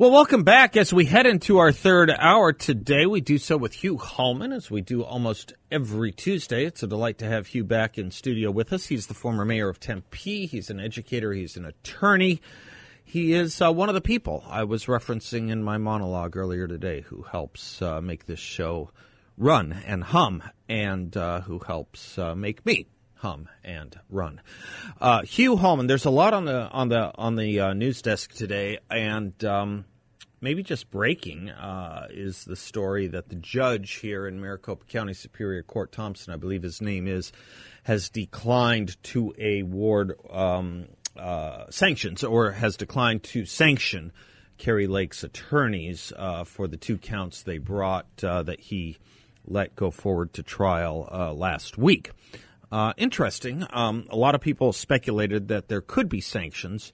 Well, welcome back as we head into our third hour today. We do so with Hugh Hallman, as we do almost every Tuesday. It's a delight to have Hugh back in studio with us. He's the former mayor of Tempe. He's an educator. He's an attorney. He is uh, one of the people I was referencing in my monologue earlier today who helps uh, make this show run and hum and uh, who helps uh, make me hum and run. Uh, Hugh Hallman, there's a lot on the on the on the uh, news desk today, and um, maybe just breaking uh, is the story that the judge here in Maricopa County Superior Court, Thompson, I believe his name is, has declined to award um, uh, sanctions or has declined to sanction Kari Lake's attorneys uh, for the two counts they brought uh, that he let go forward to trial uh, last week. Uh, interesting. Um, a lot of people speculated that there could be sanctions,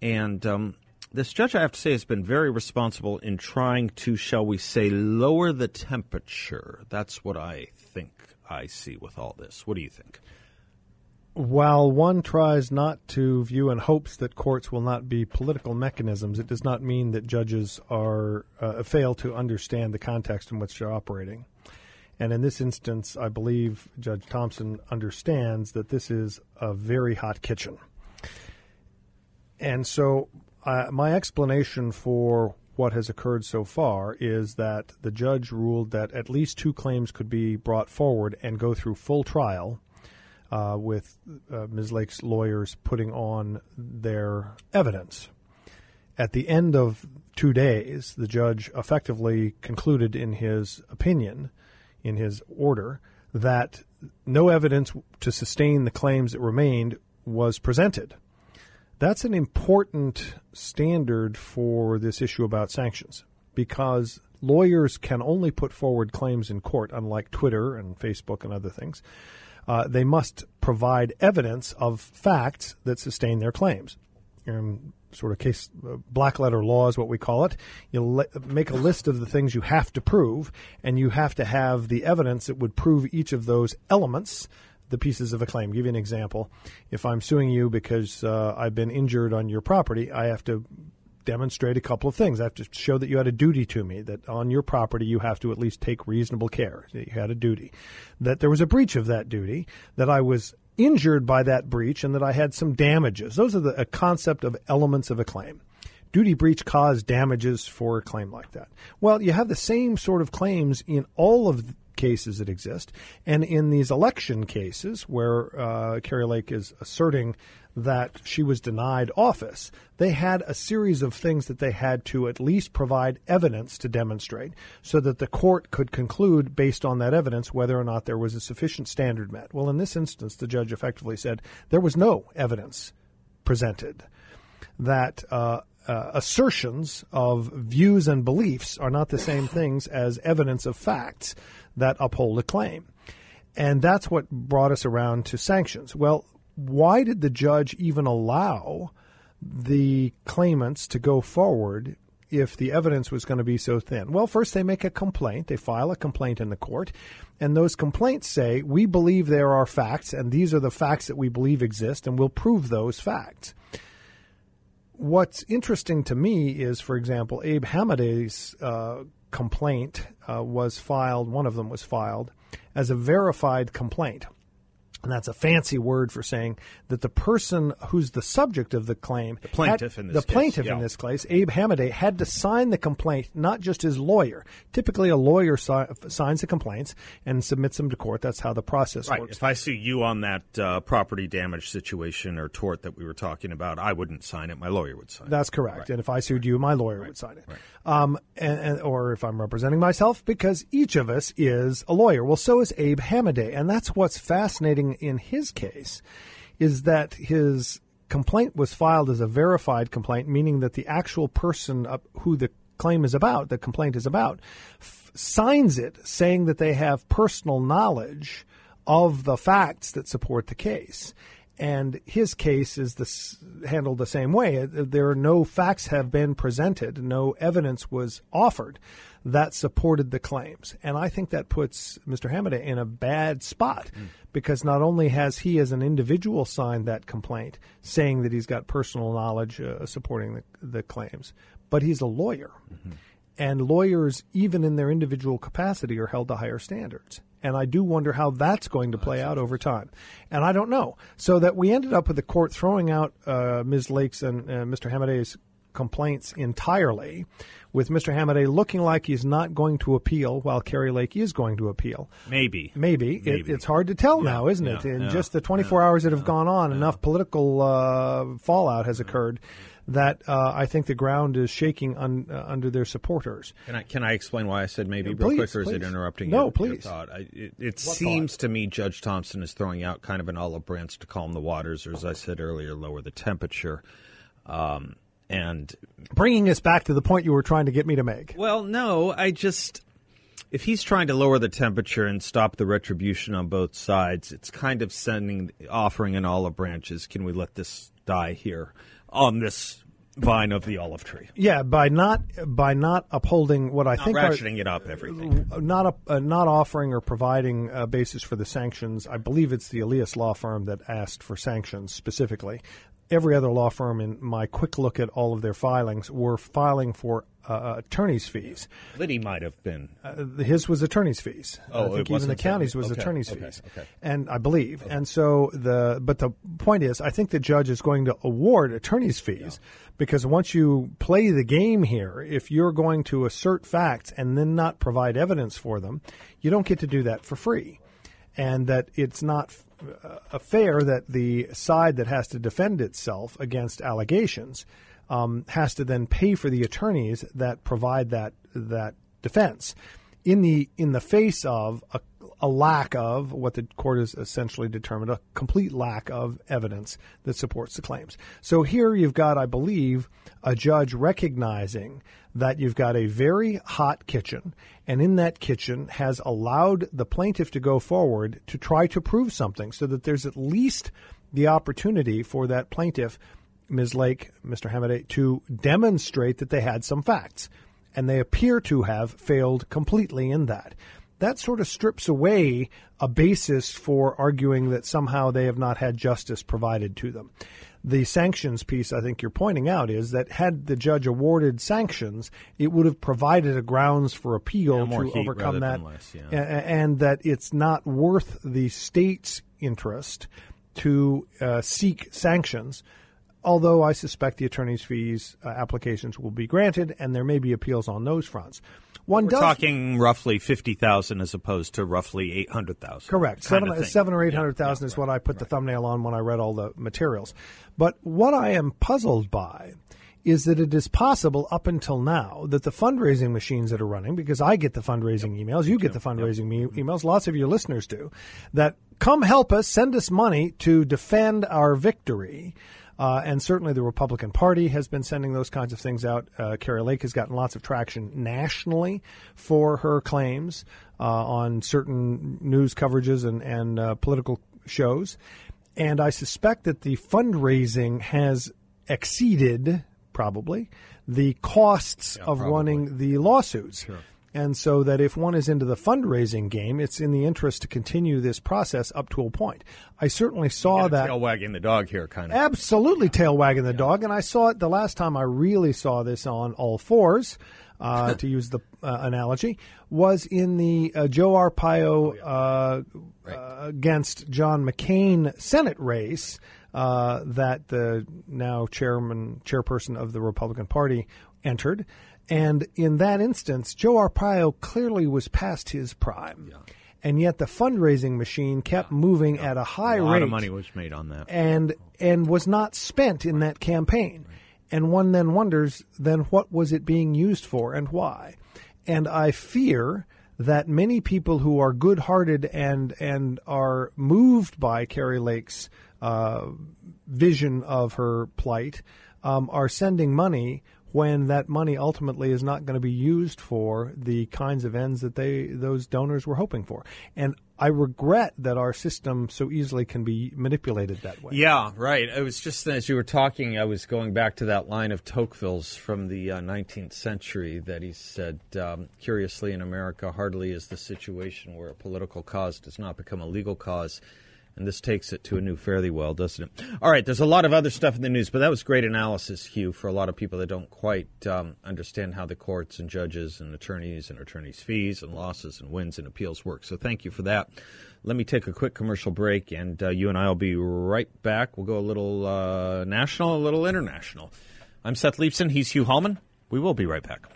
and um, this judge, I have to say, has been very responsible in trying to, shall we say, lower the temperature. That's what I think I see with all this. What do you think? While one tries not to view in hopes that courts will not be political mechanisms, it does not mean that judges are uh, fail to understand the context in which they're operating. And in this instance, I believe Judge Thompson understands that this is a very hot kitchen. And so uh, my explanation for what has occurred so far is that the judge ruled that at least two claims could be brought forward and go through full trial uh, with uh, Ms. Lake's lawyers putting on their evidence. At the end of two days, the judge effectively concluded in his opinion, in his order, that no evidence to sustain the claims that remained was presented. That's an important standard for this issue about sanctions because lawyers can only put forward claims in court, unlike Twitter and Facebook and other things. Uh, they must provide evidence of facts that sustain their claims. Um, sort of case uh, black letter law is what we call it. You le- make a list of the things you have to prove, and you have to have the evidence that would prove each of those elements the pieces of a claim. Give you an example. If I'm suing you because uh, I've been injured on your property, I have to demonstrate a couple of things. I have to show that you had a duty to me, that on your property you have to at least take reasonable care, that you had a duty, that there was a breach of that duty, that I was injured by that breach, and that I had some damages. Those are the concept of elements of a claim. Duty breach caused damages for a claim like that. Well, you have the same sort of claims in all of cases that exist. And in these election cases where uh, Kari Lake is asserting that she was denied office, they had a series of things that they had to at least provide evidence to demonstrate so that the court could conclude based on that evidence whether or not there was a sufficient standard met. Well, in this instance, the judge effectively said there was no evidence presented that uh, uh, assertions of views and beliefs are not the same things as evidence of facts that uphold a claim. And that's what brought us around to sanctions. Well, why did the judge even allow the claimants to go forward if the evidence was going to be so thin? Well, first they make a complaint, they file a complaint in the court, and those complaints say, We believe there are facts, and these are the facts that we believe exist, and we'll prove those facts. What's interesting to me is, for example, Abe Hamadeh's uh, complaint uh, was filed, one of them was filed, as a verified complaint. And that's a fancy word for saying that the person who's the subject of the claim, the plaintiff had, in this the case, plaintiff yeah. in this case, Abe Hamadeh, had to sign the complaint, not just his lawyer. Typically, a lawyer si- signs the complaints and submits them to court. That's how the process Right. works. If I sue you on that uh, property damage situation or tort that we were talking about, I wouldn't sign it. My lawyer would sign it. That's correct. Right. And if I sued you, my lawyer would sign it. Um, and, and, or if I'm representing myself, because each of us is a lawyer. Well, so is Abe Hamadeh. And that's what's fascinating in his case is that his complaint was filed as a verified complaint, meaning that the actual person who the claim is about, the complaint is about, f- signs it saying that they have personal knowledge of the facts that support the case. And his case is this, handled the same way. There are no facts have been presented, no evidence was offered that supported the claims. And I think that puts Mr. Hamadeh in a bad spot mm. because not only has he as an individual signed that complaint saying that he's got personal knowledge uh, supporting the, the claims, but he's a lawyer. Mm-hmm. And lawyers, even in their individual capacity, are held to higher standards. And I do wonder how that's going to play out over time. And I don't know. So that we ended up with the court throwing out uh, Ms. Lake's and uh, Mr. Hamadeh's complaints entirely, with Mr. Hamadeh looking like he's not going to appeal while Kari Lake is going to appeal. Maybe. Maybe. Maybe. It, it's hard to tell yeah, now, isn't yeah, it? In yeah, just the 24 hours that have gone on, enough political uh, fallout has occurred that uh, I think the ground is shaking un, uh, under their supporters. Can I can I explain why I said maybe real please, quick, or please. is it interrupting? No, your, please. Your thought? I, it, it seems thought? to me Judge Thompson is throwing out kind of an olive branch to calm the waters, or as I said earlier, lower the temperature. Um, and bringing us back to the point you were trying to get me to make. Well, no, I just if he's trying to lower the temperature and stop the retribution on both sides, it's kind of sending offering an olive branches. Can we let this die here on this vine of the olive tree? Yeah, by not by not upholding what I not think ratcheting are, it up everything. Not uh, not offering or providing a basis for the sanctions. I believe it's the Elias law firm that asked for sanctions specifically every other law firm in my quick look at all of their filings were filing for uh, uh attorney's fees. Liddy might have been. Uh, his was attorney's fees. Oh, I think even the county's was okay, attorney's okay, fees. Okay. And I believe. And so the but the point is I think the judge is going to award attorney's fees yeah. because once you play the game here, if you're going to assert facts and then not provide evidence for them, you don't get to do that for free. And that it's not uh, fair that the side that has to defend itself against allegations um, has to then pay for the attorneys that provide that that defense. In the in the face of a, a, lack of what the court has essentially determined a complete lack of evidence that supports the claims. So here you've got, I believe, a judge recognizing that you've got a very hot kitchen, and in that kitchen has allowed the plaintiff to go forward to try to prove something, so that there's at least the opportunity for that plaintiff, Ms. Lake, Mr. Hamadeh, to demonstrate that they had some facts and they appear to have failed completely in that. That sort of strips away a basis for arguing that somehow they have not had justice provided to them. The sanctions piece, I think you're pointing out, is that had the judge awarded sanctions, it would have provided a grounds for appeal yeah, to overcome that, less, yeah. and that it's not worth the state's interest to uh, seek sanctions although I suspect the attorney's fees uh, applications will be granted, and there may be appeals on those fronts. One We're does, talking roughly fifty thousand as opposed to roughly eight hundred thousand. Correct, seven, seven or eight hundred thousand yeah, is what I put right. the thumbnail on when I read all the materials. But what I am puzzled by is that it is possible up until now that the fundraising machines that are running, because I get the fundraising yep. emails, you get the fundraising yep. me- emails, lots of your listeners do, that come help us, send us money to defend our victory. Uh, and certainly the Republican Party has been sending those kinds of things out. Uh, Kari Lake has gotten lots of traction nationally for her claims uh, on certain news coverages and, and uh, political shows. And I suspect that the fundraising has exceeded, probably, the costs yeah, of probably. running the lawsuits. Sure. And so that if one is into the fundraising game, it's in the interest to continue this process up to a point. I certainly saw that tail wagging the dog here, kind of absolutely tail wagging the yeah. dog, and I saw it the last time I really saw this on all fours. Uh, to use the uh, analogy, was in the uh, Joe Arpaio oh, uh, right. Uh, against John McCain Senate race uh, that the now chairman chairperson of the Republican Party entered. And in that instance, Joe Arpaio clearly was past his prime. Yeah. And yet the fundraising machine kept yeah. moving yeah. at a high rate. A lot rate of money was made on that. And and was not spent in that campaign. Right. And one then wonders then what was it being used for and why? And I fear that many people who are good-hearted and and are moved by Kari Lake's uh, vision of her plight um, are sending money when that money ultimately is not going to be used for the kinds of ends that they those donors were hoping for. And I regret that our system so easily can be manipulated that way. Yeah, right. It was just as you were talking, I was going back to that line of Tocqueville's from the uh, 19th century that he said, um, curiously, in America, hardly is the situation where a political cause does not become a legal cause and this takes it to a new fairly well, doesn't it? All right, there's a lot of other stuff in the news, but that was great analysis, Hugh, for a lot of people that don't quite um, understand how the courts and judges and attorneys and attorneys' fees and losses and wins and appeals work. So thank you for that. Let me take a quick commercial break, and uh, you and I will be right back. We'll go a little uh, national, a little international. I'm Seth Leibsohn. He's Hugh Hallman. We will be right back.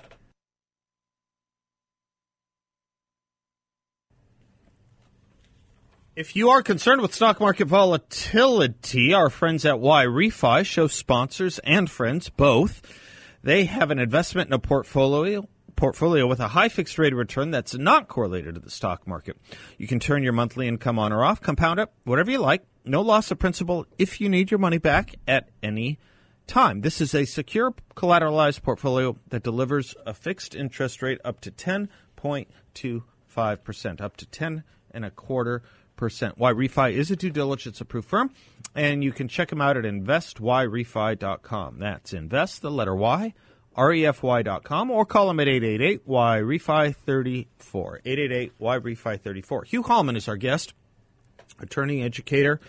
If you are concerned with stock market volatility, our friends at YRefy show sponsors and friends both. They have an investment in a portfolio portfolio with a high fixed rate return that's not correlated to the stock market. You can turn your monthly income on or off, compound it, whatever you like. No loss of principal if you need your money back at any time. This is a secure collateralized portfolio that delivers a fixed interest rate up to 10.25%, up to 10 and a quarter percent. Refi is a due diligence approved firm, and you can check them out at investyrefy.com. That's invest, the letter Y, refy.com, or call them at 888 YRefy 34. 888 YRefy 34. Hugh Hallman is our guest, attorney, educator,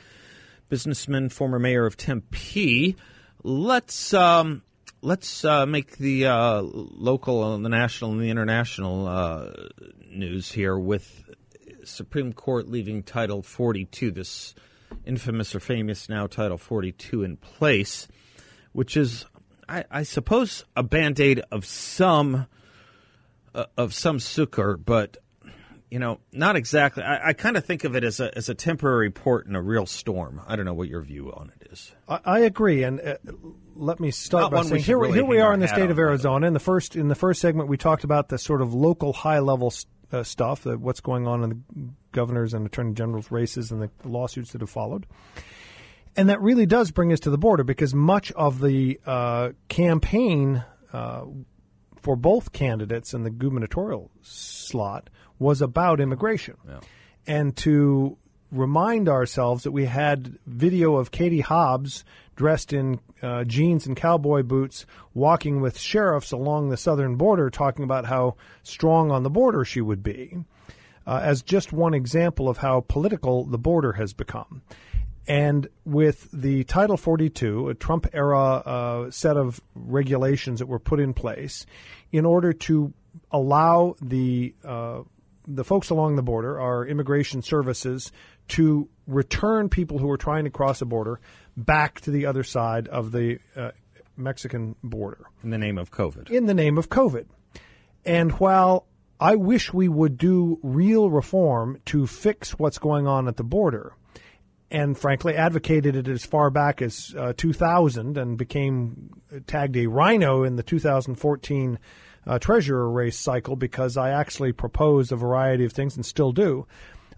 businessman, former mayor of Tempe. Let's. Um, let's uh, make the uh, local, the national, and the international uh, news here with Supreme Court leaving Title 42, this infamous or famous now Title 42 in place, which is, I, I suppose, a band aid of some uh, of some succor, but you know, not exactly. I, I kind of think of it as a as a temporary port in a real storm. I don't know what your view on it is. I, I agree, and uh, let me start not by saying here, really here we are in the state of Arizona. In the first in the first segment, we talked about the sort of local high level uh, stuff, uh, what's going on in the governors and attorney generals races and the lawsuits that have followed. And that really does bring us to the border because much of the uh, campaign uh, for both candidates in the gubernatorial slot was about immigration. Yeah. And to remind ourselves that we had video of Katie Hobbs dressed in uh, jeans and cowboy boots, walking with sheriffs along the southern border, talking about how strong on the border she would be, uh, as just one example of how political the border has become. And with the Title 42, a Trump era uh, set of regulations that were put in place in order to allow the uh, the folks along the border, our immigration services, to return people who are trying to cross the border back to the other side of the uh, Mexican border. In the name of COVID. In the name of COVID. And while I wish we would do real reform to fix what's going on at the border, and frankly advocated it as far back as uh, 2000 and became tagged a rhino in the 2014 uh, treasurer race cycle because I actually proposed a variety of things and still do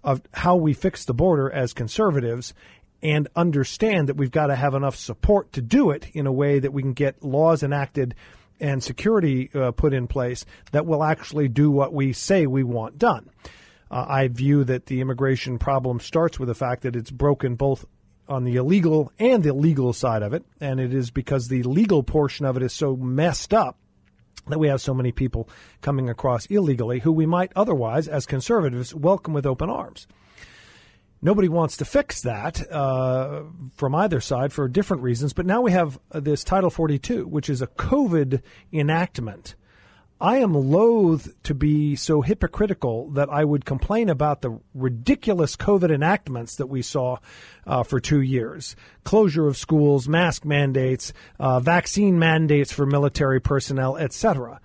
of how we fix the border as conservatives and understand that we've got to have enough support to do it in a way that we can get laws enacted and security uh, put in place that will actually do what we say we want done. Uh, I view that the immigration problem starts with the fact that it's broken both on the illegal and the legal side of it, and it is because the legal portion of it is so messed up that we have so many people coming across illegally who we might otherwise, as conservatives, welcome with open arms. Nobody wants to fix that uh, from either side for different reasons. But now we have this Title 42, which is a COVID enactment. I am loath to be so hypocritical that I would complain about the ridiculous COVID enactments that we saw uh, for two years closure of schools, mask mandates, uh, vaccine mandates for military personnel, etc.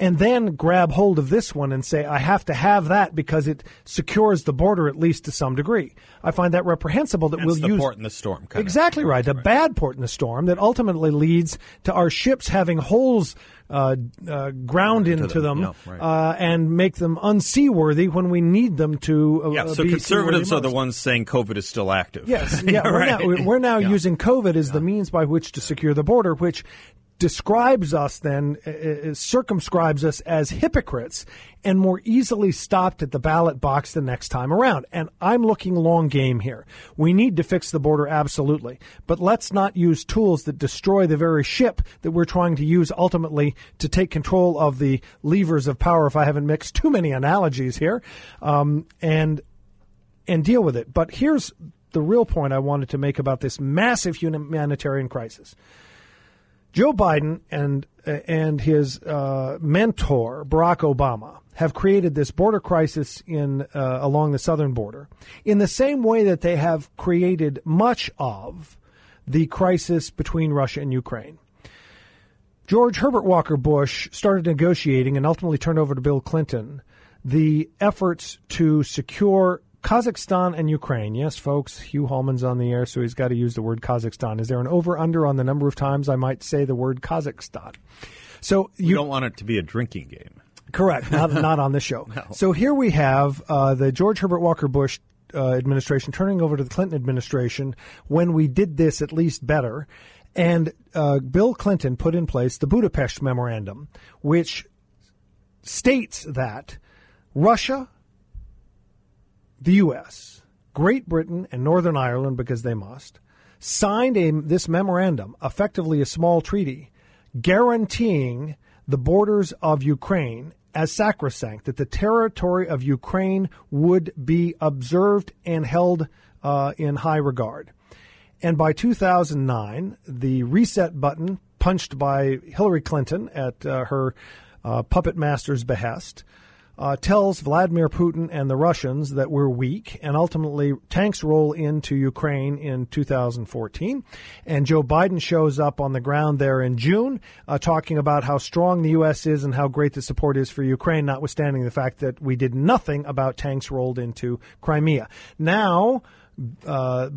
and then grab hold of this one and say, I have to have that because it secures the border at least to some degree. I find that reprehensible that That's we'll the use. port in the storm. Exactly right. A bad port in the storm that ultimately leads to our ships having holes uh, uh, ground into them, them, yeah, right. uh, and make them unseaworthy when we need them to. Uh, Yeah, so be conservatives are the ones saying COVID is still active. Yes, yeah, we're right. now, we're now Yeah. using COVID as the means by which to secure the border, which describes us then, uh, uh, circumscribes us as hypocrites and more easily stopped at the ballot box the next time around. And I'm looking long game here. We need to fix the border, absolutely. But let's not use tools that destroy the very ship that we're trying to use ultimately to take control of the levers of power, if I haven't mixed too many analogies here. Um, and and deal with it. But here's the real point I wanted to make about this massive humanitarian crisis. Joe Biden and and his uh, mentor Barack Obama have created this border crisis in uh, along the southern border in the same way that they have created much of the crisis between Russia and Ukraine. George Herbert Walker Bush started negotiating and ultimately turned over to Bill Clinton the efforts to secure Kazakhstan and Ukraine. Yes, folks, Hugh Hallman's on the air, so he's got to use the word Kazakhstan. Is there an over under on the number of times I might say the word Kazakhstan? So You you don't want it to be a drinking game. Correct. Not not on this show. So here we have uh, the George Herbert Walker Bush uh, administration turning over to the Clinton administration when we did this at least better, and uh, Bill Clinton put in place the Budapest Memorandum, which states that Russia, the U.S., Great Britain, and Northern Ireland, because they must, signed a, this memorandum, effectively a small treaty, guaranteeing the borders of Ukraine as sacrosanct, that the territory of Ukraine would be observed and held uh, in high regard. And by 2009, the reset button punched by Hillary Clinton at uh, her uh, puppet master's behest uh, tells Vladimir Putin and the Russians that we're weak, and ultimately tanks roll into Ukraine in 2014. And Joe Biden shows up on the ground there in June, uh, talking about how strong the U.S. is and how great the support is for Ukraine, notwithstanding the fact that we did nothing about tanks rolled into Crimea. Now, uh,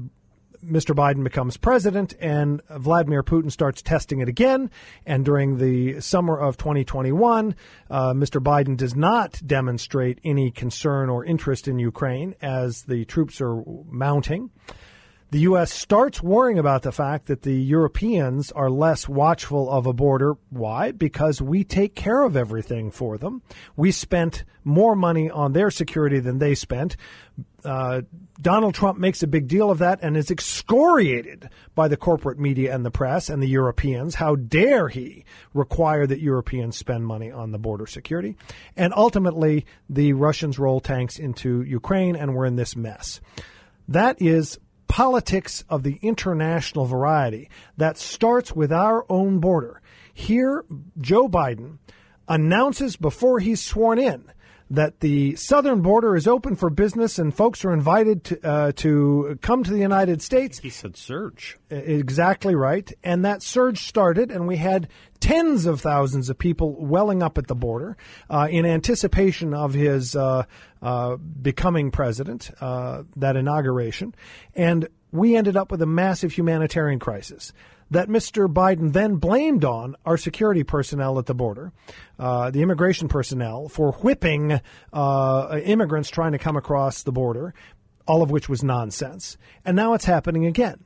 Mr. Biden becomes president and Vladimir Putin starts testing it again. And during the summer of 2021, uh, Mr. Biden does not demonstrate any concern or interest in Ukraine as the troops are mounting. The U.S. starts worrying about the fact that the Europeans are less watchful of a border. Why? Because we take care of everything for them. We spent more money on their security than they spent. Uh, Donald Trump makes a big deal of that and is excoriated by the corporate media and the press and the Europeans. How dare he require that Europeans spend money on the border security? And ultimately, the Russians roll tanks into Ukraine and we're in this mess. That is politics of the international variety that starts with our own border. Here, Joe Biden announces before he's sworn in that the southern border is open for business and folks are invited to, uh, to come to the United States. He said surge. Exactly right. And that surge started, and we had tens of thousands of people welling up at the border uh, in anticipation of his uh, uh, becoming president, uh, that inauguration. And we ended up with a massive humanitarian crisis that Mr. Biden then blamed on our security personnel at the border, uh, the immigration personnel, for whipping uh, immigrants trying to come across the border, all of which was nonsense. And now it's happening again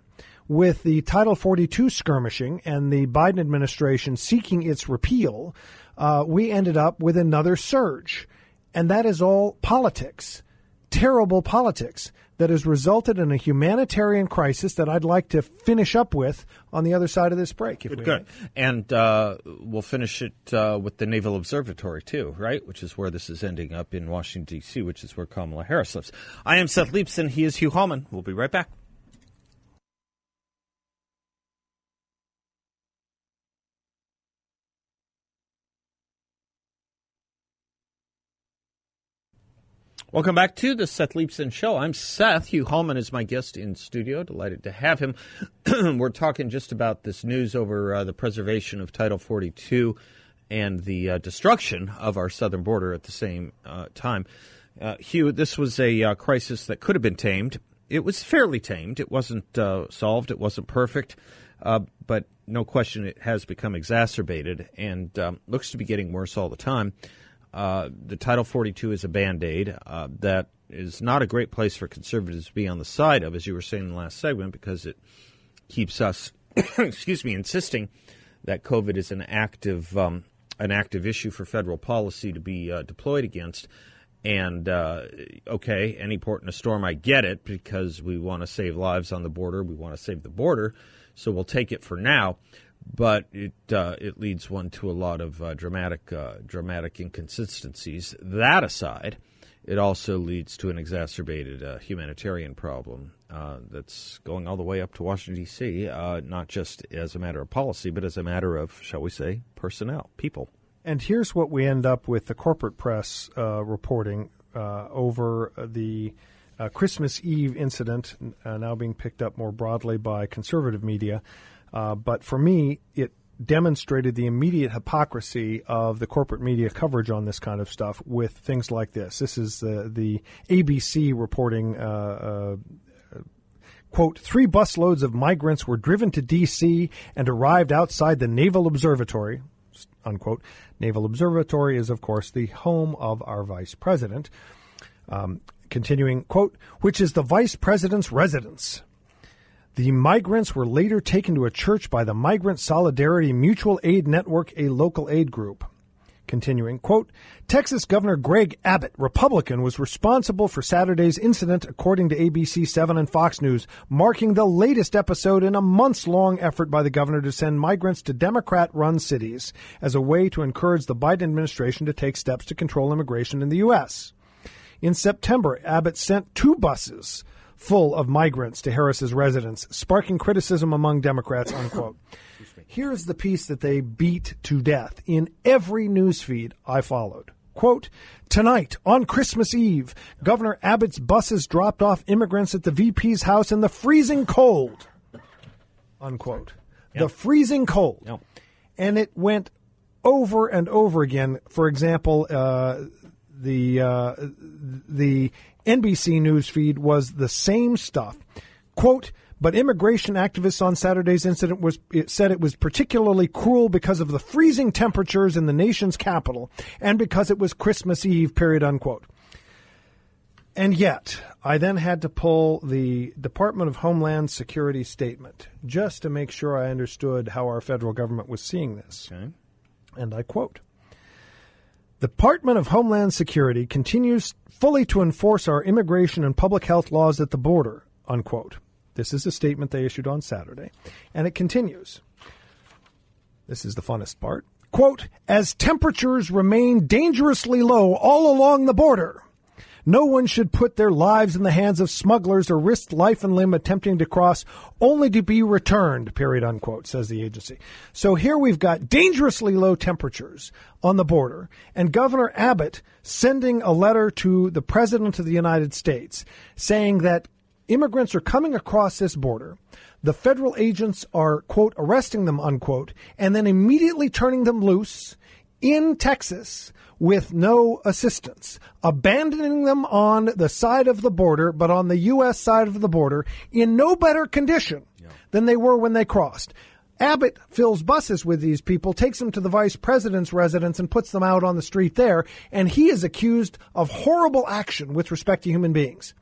with the Title 42 skirmishing and the Biden administration seeking its repeal, uh, we ended up with another surge. And that is all politics, terrible politics that has resulted in a humanitarian crisis that I'd like to finish up with on the other side of this break. If we Good. And uh, we'll finish it uh, with the Naval Observatory, too, right? Which is where this is ending up in Washington, D.C., which is where Kamala Harris lives. I am Seth Leibsohn. He is Hugh Hallman. We'll be right back. Welcome back to the Seth Leibsohn Show. I'm Seth. Hugh Hallman is my guest in studio. Delighted to have him. We're talking just about this news over uh, the preservation of Title 42 and the uh, destruction of our southern border at the same uh, time. Uh, Hugh, this was a uh, crisis that could have been tamed. It was fairly tamed. It wasn't uh, solved. It wasn't perfect, but no question it has become exacerbated and um, looks to be getting worse all the time. The Title 42 is a band aid that is not a great place for conservatives to be on the side of, as you were saying in the last segment, because it keeps us, excuse me, insisting that COVID is an active um, an active issue for federal policy to be uh, deployed against. And uh, okay, any port in a storm, I get it because we want to save lives on the border. We want to save the border, so we'll take it for now. But it uh, it leads one to a lot of uh, dramatic uh, dramatic inconsistencies. That aside, it also leads to an exacerbated uh, humanitarian problem uh, that's going all the way up to Washington, D.C., uh, not just as a matter of policy, but as a matter of, shall we say, personnel, people. And here's what we end up with the corporate press reporting over the Christmas Eve incident, now being picked up more broadly by conservative media. But for me, it demonstrated the immediate hypocrisy of the corporate media coverage on this kind of stuff with things like this. This is the the ABC reporting. Uh, uh, quote, three busloads of migrants were driven to D.C. and arrived outside the Naval Observatory, unquote. Naval Observatory is, of course, the home of our vice president. Um, continuing, quote, which is the vice president's residence. The migrants were later taken to a church by the Migrant Solidarity Mutual Aid Network, a local aid group. Continuing, quote, Texas Governor Greg Abbott, Republican, was responsible for Saturday's incident, according to ABC 7 and Fox News, marking the latest episode in a months long effort by the governor to send migrants to Democrat run cities as a way to encourage the Biden administration to take steps to control immigration in the U.S. In September, Abbott sent two buses full of migrants to Harris's residence, sparking criticism among Democrats, unquote. Here's the piece that they beat to death in every news feed I followed. Quote, tonight on Christmas Eve, Governor Abbott's buses dropped off immigrants at the VP's house in the freezing cold. Unquote. Yep. The freezing cold. Yep. And it went over and over again. For example, uh, the uh, the NBC news feed was the same stuff. Quote, but immigration activists on Saturday's incident was it said it was particularly cruel because of the freezing temperatures in the nation's capital and because it was Christmas Eve, period unquote. And yet, I then had to pull the Department of Homeland Security statement just to make sure I understood how our federal government was seeing this. Okay. And I quote the Department of Homeland Security continues fully to enforce our immigration and public health laws at the border, unquote. This is a statement they issued on Saturday. And it continues. This is the funnest part. Quote, as temperatures remain dangerously low all along the border, no one should put their lives in the hands of smugglers or risk life and limb attempting to cross only to be returned, period, unquote, says the agency. So here we've got dangerously low temperatures on the border and Governor Abbott sending a letter to the President of the United States saying that immigrants are coming across this border. The federal agents are, quote, arresting them, unquote, and then immediately turning them loose in Texas with no assistance, abandoning them on the side of the border, but on the U.S. side of the border in no better condition yeah. than they were when they crossed. Abbott fills buses with these people, takes them to the vice president's residence, and puts them out on the street there, and he is accused of horrible action with respect to human beings.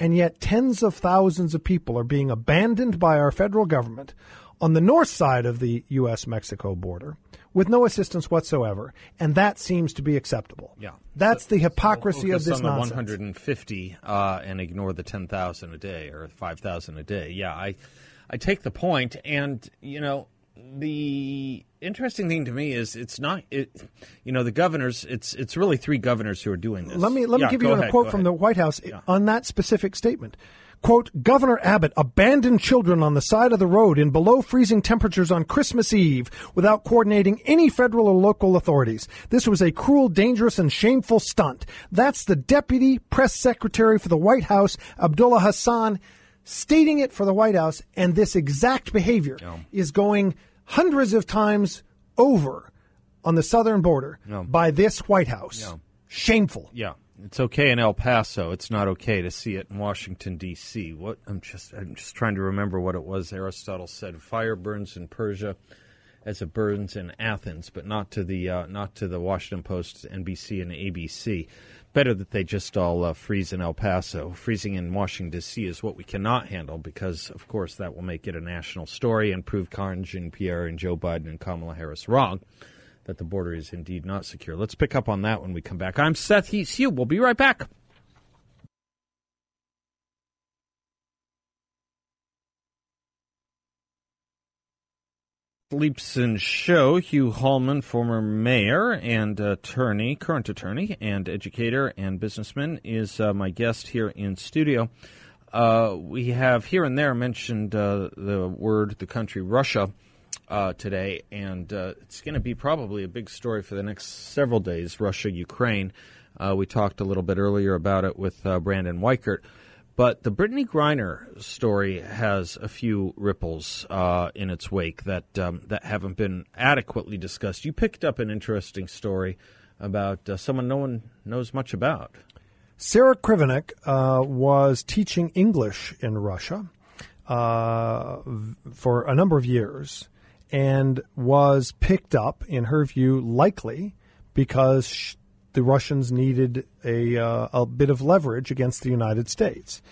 And yet, tens of thousands of people are being abandoned by our federal government on the north side of the U.S. Mexico border with no assistance whatsoever, and that seems to be acceptable. Yeah, that's the hypocrisy so of this on nonsense. The 150 uh, and ignore the 10,000 a day or 5,000 a day. Yeah, I, I take the point, and you know, the interesting thing to me is it's not it, you know the governors it's it's really three governors who are doing this. Let me let me yeah, give you ahead, a quote from the White House yeah. on that specific statement. Quote, Governor Abbott abandoned children on the side of the road in below freezing temperatures on Christmas Eve without coordinating any federal or local authorities. This was a cruel, dangerous, and shameful stunt. That's the Deputy Press Secretary for the White House, Abdullah Hasan, stating it for the White House, and this exact behavior is going hundreds of times over on the southern border No. by this White House. No. Shameful. Yeah, it's okay in El Paso. It's not okay to see it in Washington D.C. What I'm just I'm just trying to remember what it was. Aristotle said, "Fire burns in Persia." As it burns in Athens, but not to the uh, not to the Washington Post, NBC, and ABC. Better that they just all uh, freeze in El Paso. Freezing in Washington D.C. is what we cannot handle because, of course, that will make it a national story and prove Karine Jean-Pierre and Joe Biden and Kamala Harris wrong that the border is indeed not secure. Let's pick up on that when we come back. I'm Seth Hugh. We'll be right back. Leibsohn Show. Hugh Hallman, former mayor and attorney, current attorney and educator and businessman, is uh, my guest here in studio. Uh, we have here and there mentioned uh, the word, the country, Russia, uh, today, and uh, it's going to be probably a big story for the next several days Russia, Ukraine. Uh, we talked a little bit earlier about it with Brandon Weichert. But the Brittney Griner story has a few ripples uh, in its wake that um, that haven't been adequately discussed. You picked up an interesting story about uh, someone no one knows much about. Sarah Krivanek uh, was teaching English in Russia uh, for a number of years and was picked up, in her view, likely because the Russians needed a, uh, a bit of leverage against the United States.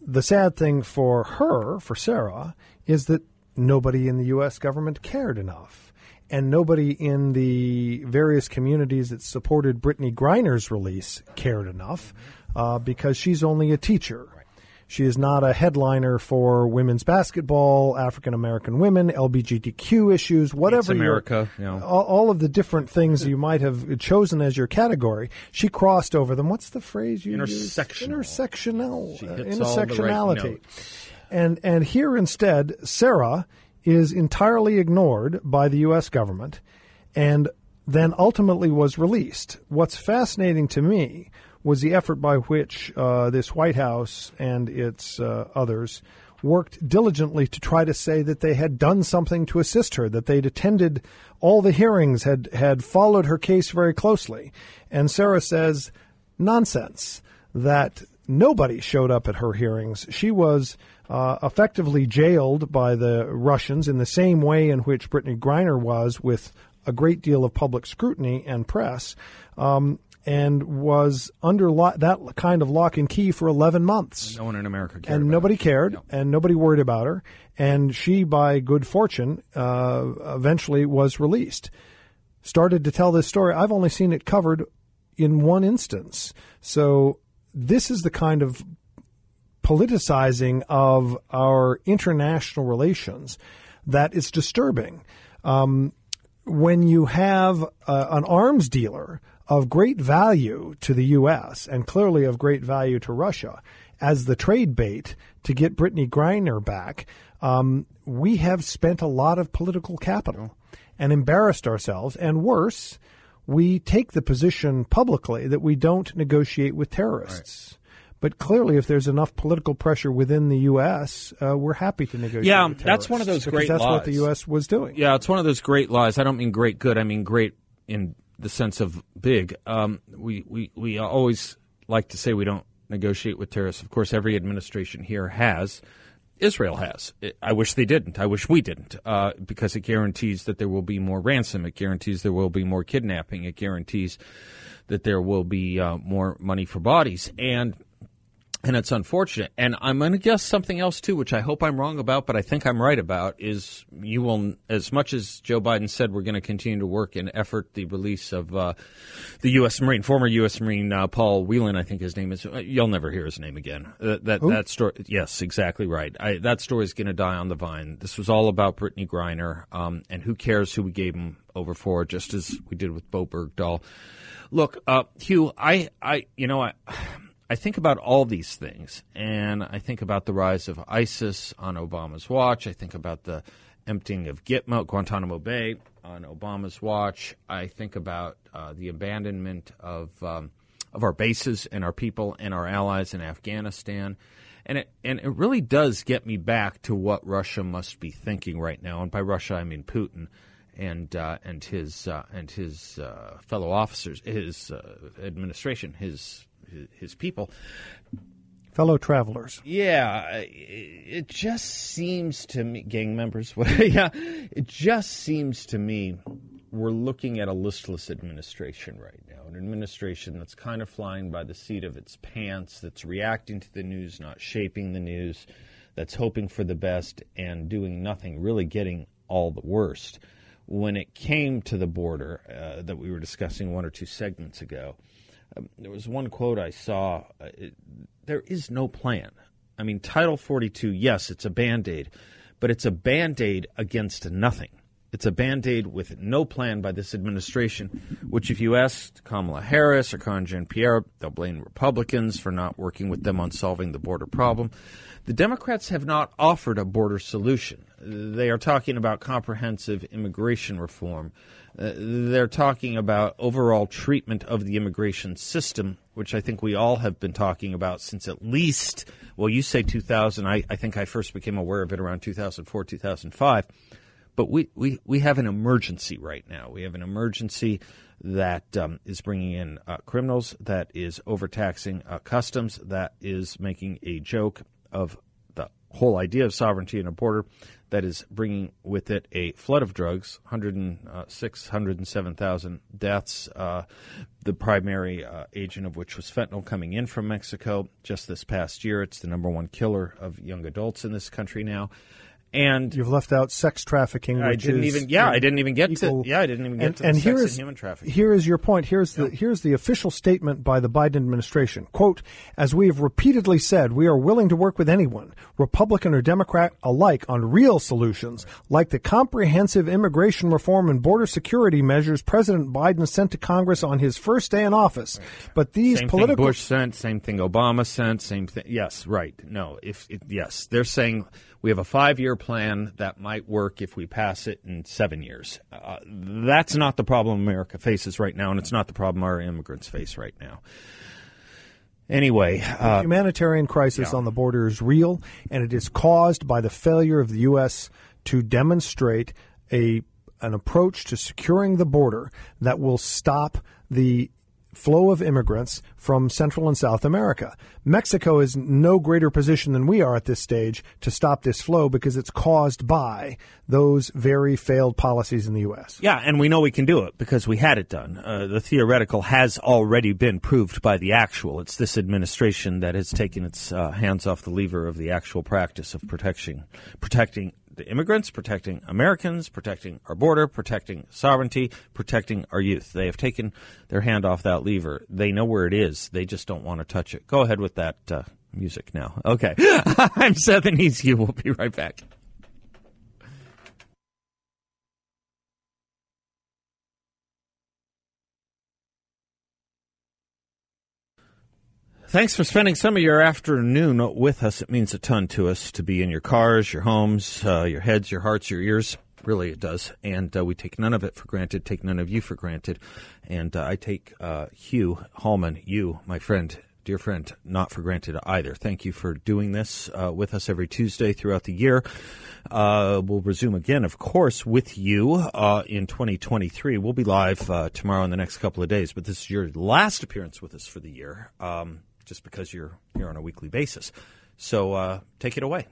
The sad thing for her, for Sarah, is that nobody in the U.S. government cared enough. And nobody in the various communities that supported Brittney Griner's release cared enough uh, because she's only a teacher. She is not a headliner for women's basketball, African American women, LGBTQ issues, whatever. It's America, you know. all, all, of the different things you might have chosen as your category. She crossed over them. What's the phrase you Intersectional. use? Intersectional. Uh, hits all the right intersectionality. notes. and and here instead, Sarah is entirely ignored by the U.S. government, and then ultimately was released. What's fascinating to me was the effort by which uh, this White House and its uh, others worked diligently to try to say that they had done something to assist her, that they'd attended all the hearings, had had followed her case very closely. And Sarah says, nonsense, that nobody showed up at her hearings. She was uh, effectively jailed by the Russians in the same way in which Brittney Griner was, with a great deal of public scrutiny and press. Um, and was under lo- that kind of lock and key for 11 months. No one in America cared. And nobody it. cared, No. and nobody worried about her. And she, by good fortune, uh, eventually was released. Started to tell this story. I've only seen it covered in one instance. So this is the kind of politicizing of our international relations that is disturbing. Um, when you have uh, an arms dealer of great value to the U.S. and clearly of great value to Russia as the trade bait to get Brittney Griner back, um, we have spent a lot of political capital and embarrassed ourselves. And worse, we take the position publicly that we don't negotiate with terrorists. But clearly, if there's enough political pressure within the U.S., uh, we're happy to negotiate. Yeah, with that's one of those great That's what the. U.S. was doing. Yeah, it's one of those great lies. I don't mean great good. I mean great in the sense of big. Um, we, we, we always like to say we don't negotiate with terrorists. Of course, every administration here has. Israel has. I wish they didn't. I wish we didn't, uh, because it guarantees that there will be more ransom. It guarantees there will be more kidnapping. It guarantees that there will be uh, more money for bodies. And and it's unfortunate. And I'm going to guess something else too, which I hope I'm wrong about, but I think I'm right about. Is you will, as much as Joe Biden said, we're going to continue to work and effort the release of uh, the U.S. Marine, former U.S. Marine uh, Paul Whelan, I think his name is. Uh, you'll never hear his name again. Uh, that that story, yes, exactly right. I, that story is going to die on the vine. This was all about Brittney Griner, um, and who cares who we gave him over for, just as we did with Bowe Bergdahl. Look, uh, Hugh, I, I, you know, I. I think about all these things, and I think about the rise of ISIS on Obama's watch. I think about the emptying of Gitmo, Guantanamo Bay on Obama's watch. I think about uh, the abandonment of um, of our bases and our people and our allies in Afghanistan, and it and it really does get me back to what Russia must be thinking right now. And by Russia, I mean Putin. and uh, and his uh, and his uh, fellow officers, his uh, administration, his, his his people. Fellow travelers. Yeah, it just seems to me, gang members. yeah, it just seems to me we're looking at a listless administration right now. An administration that's kind of flying by the seat of its pants, that's reacting to the news, not shaping the news, that's hoping for the best and doing nothing, really getting all the worst. When it came to the border uh, that we were discussing one or two segments ago, um, there was one quote I saw. Uh, there is no plan. I mean, Title 42, yes, it's a band aid, but it's a band aid against nothing. It's a band aid with no plan by this administration, which, if you ask Kamala Harris or Jean Pierre, they'll blame Republicans for not working with them on solving the border problem. The Democrats have not offered a border solution. They are talking about comprehensive immigration reform. Uh, they're talking about overall treatment of the immigration system, which I think we all have been talking about since at least, well, you say 2000. I, I think I first became aware of it around 2004, 2005 but we, we, we have an emergency right now. We have an emergency that um, is bringing in uh, criminals, that is overtaxing uh, customs, that is making a joke of whole idea of sovereignty and a border, that is bringing with it a flood of drugs, 106, 107,000 deaths, uh, the primary uh, agent of which was fentanyl coming in from Mexico just this past year. It's the number one killer of young adults in this country now and you've left out sex trafficking. I didn't even. Yeah, I didn't even get equal, to. Yeah, I didn't even get and, to and here is, human trafficking. Here is your point. Here's the here's the official statement by the Biden administration. "Quote: As we have repeatedly said, we are willing to work with anyone, Republican or Democrat alike, on real solutions like the comprehensive immigration reform and border security measures President Biden sent to Congress on his first day in office. Right. But these same political thing Bush sent, same thing Obama sent, same thing. Yes, right. No, if it, yes, they're saying we have a five year plan that might work if we pass it in seven years. Uh, that's not the problem America faces right now, and it's not the problem our immigrants face right now. Anyway, uh, the humanitarian crisis yeah. on the border is real, and it is caused by the failure of the U.S. to demonstrate a an approach to securing the border that will stop the flow of immigrants from Central and South America. Mexico is no greater position than we are at this stage to stop this flow because it's caused by those very failed policies in the U.S. Yeah, and we know we can do it because we had it done. Uh, the theoretical has already been proved by the actual. It's this administration that has taken its uh, hands off the lever of the actual practice of protection, protecting the immigrants, protecting Americans, protecting our border, protecting sovereignty, protecting our youth. They have taken their hand off that lever. They know where it is. They just don't want to touch it. Go ahead with that uh, music now. Okay. I'm Seth easy. We'll be right back. Thanks for spending some of your afternoon with us. It means a ton to us to be in your cars, your homes, uh, your heads, your hearts, your ears. Really, it does. And uh, we take none of it for granted, take none of you for granted. And uh, I take uh, Hugh Hallman, you, my friend, dear friend, not for granted either. Thank you for doing this uh, with us every Tuesday throughout the year. Uh, we'll resume again, of course, with you uh, in 2023. We'll be live uh, tomorrow in the next couple of days, but this is your last appearance with us for the year. Um, just because you're here on a weekly basis. So uh, take it away.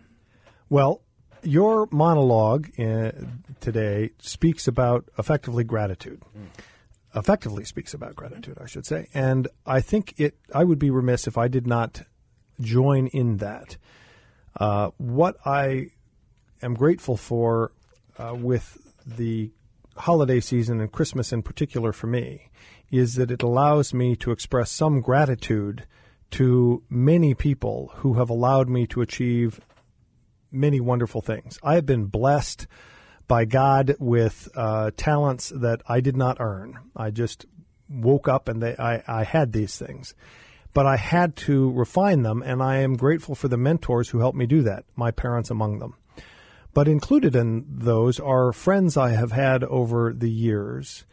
Well, your monologue uh, today speaks about effectively gratitude. Mm. Effectively speaks about gratitude, I should say. And I think it. I would be remiss if I did not join in that. Uh, what I am grateful for uh, with the holiday season and Christmas in particular for me is that it allows me to express some gratitude to many people who have allowed me to achieve many wonderful things. I have been blessed by God with uh, talents that I did not earn. I just woke up and they, I, I had these things. But I had to refine them, and I am grateful for the mentors who helped me do that, my parents among them. But included in those are friends I have had over the years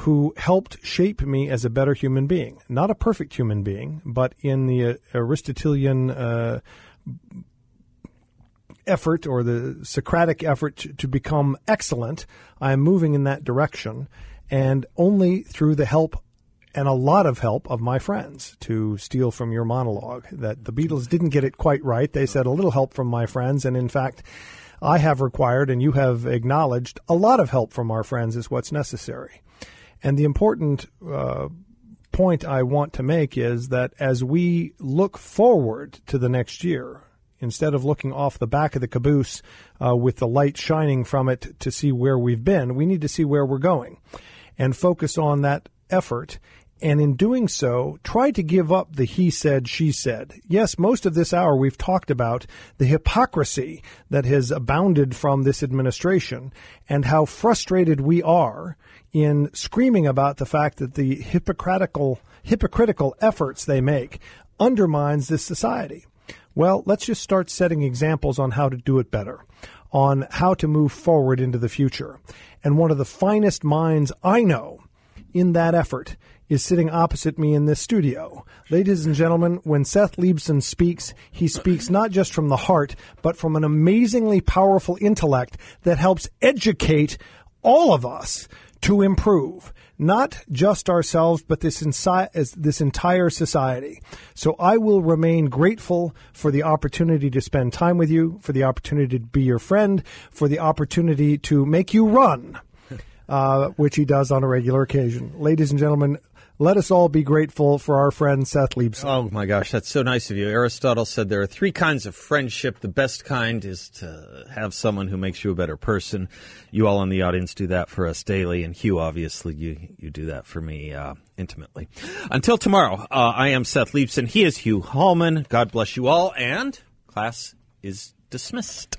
who helped shape me as a better human being. Not a perfect human being, but in the uh, Aristotelian uh, effort or the Socratic effort to, to become excellent. I am moving in that direction, and only through the help and a lot of help of my friends to steal from your monologue that the Beatles didn't get it quite right. They said a little help from my friends, and in fact, I have required and you have acknowledged a lot of help from our friends is what's necessary. And the important uh, point I want to make is that as we look forward to the next year, instead of looking off the back of the caboose uh, with the light shining from it to see where we've been, we need to see where we're going and focus on that effort and in doing so, try to give up the he said, she said. Yes, most of this hour we've talked about the hypocrisy that has abounded from this administration and how frustrated we are in screaming about the fact that the hypocritical, hypocritical efforts they make undermines this society. Well, let's just start setting examples on how to do it better, on how to move forward into the future. And one of the finest minds I know in that effort is sitting opposite me in this studio. Ladies and gentlemen, when Seth Leibsohn speaks, he speaks not just from the heart, but from an amazingly powerful intellect that helps educate all of us to improve. Not just ourselves, but this, insi- this entire society. So I will remain grateful for the opportunity to spend time with you, for the opportunity to be your friend, for the opportunity to make you run. Uh, which he does on a regular occasion. Ladies and gentlemen, let us all be grateful for our friend Seth Leibsohn. Oh my gosh, that's so nice of you. Aristotle said there are three kinds of friendship. The best kind is to have someone who makes you a better person. You all in the audience do that for us daily, and Hugh, obviously, you you do that for me uh, intimately. Until tomorrow, uh, I am Seth Leibsohn. He is Hugh Hallman. God bless you all, and class is dismissed.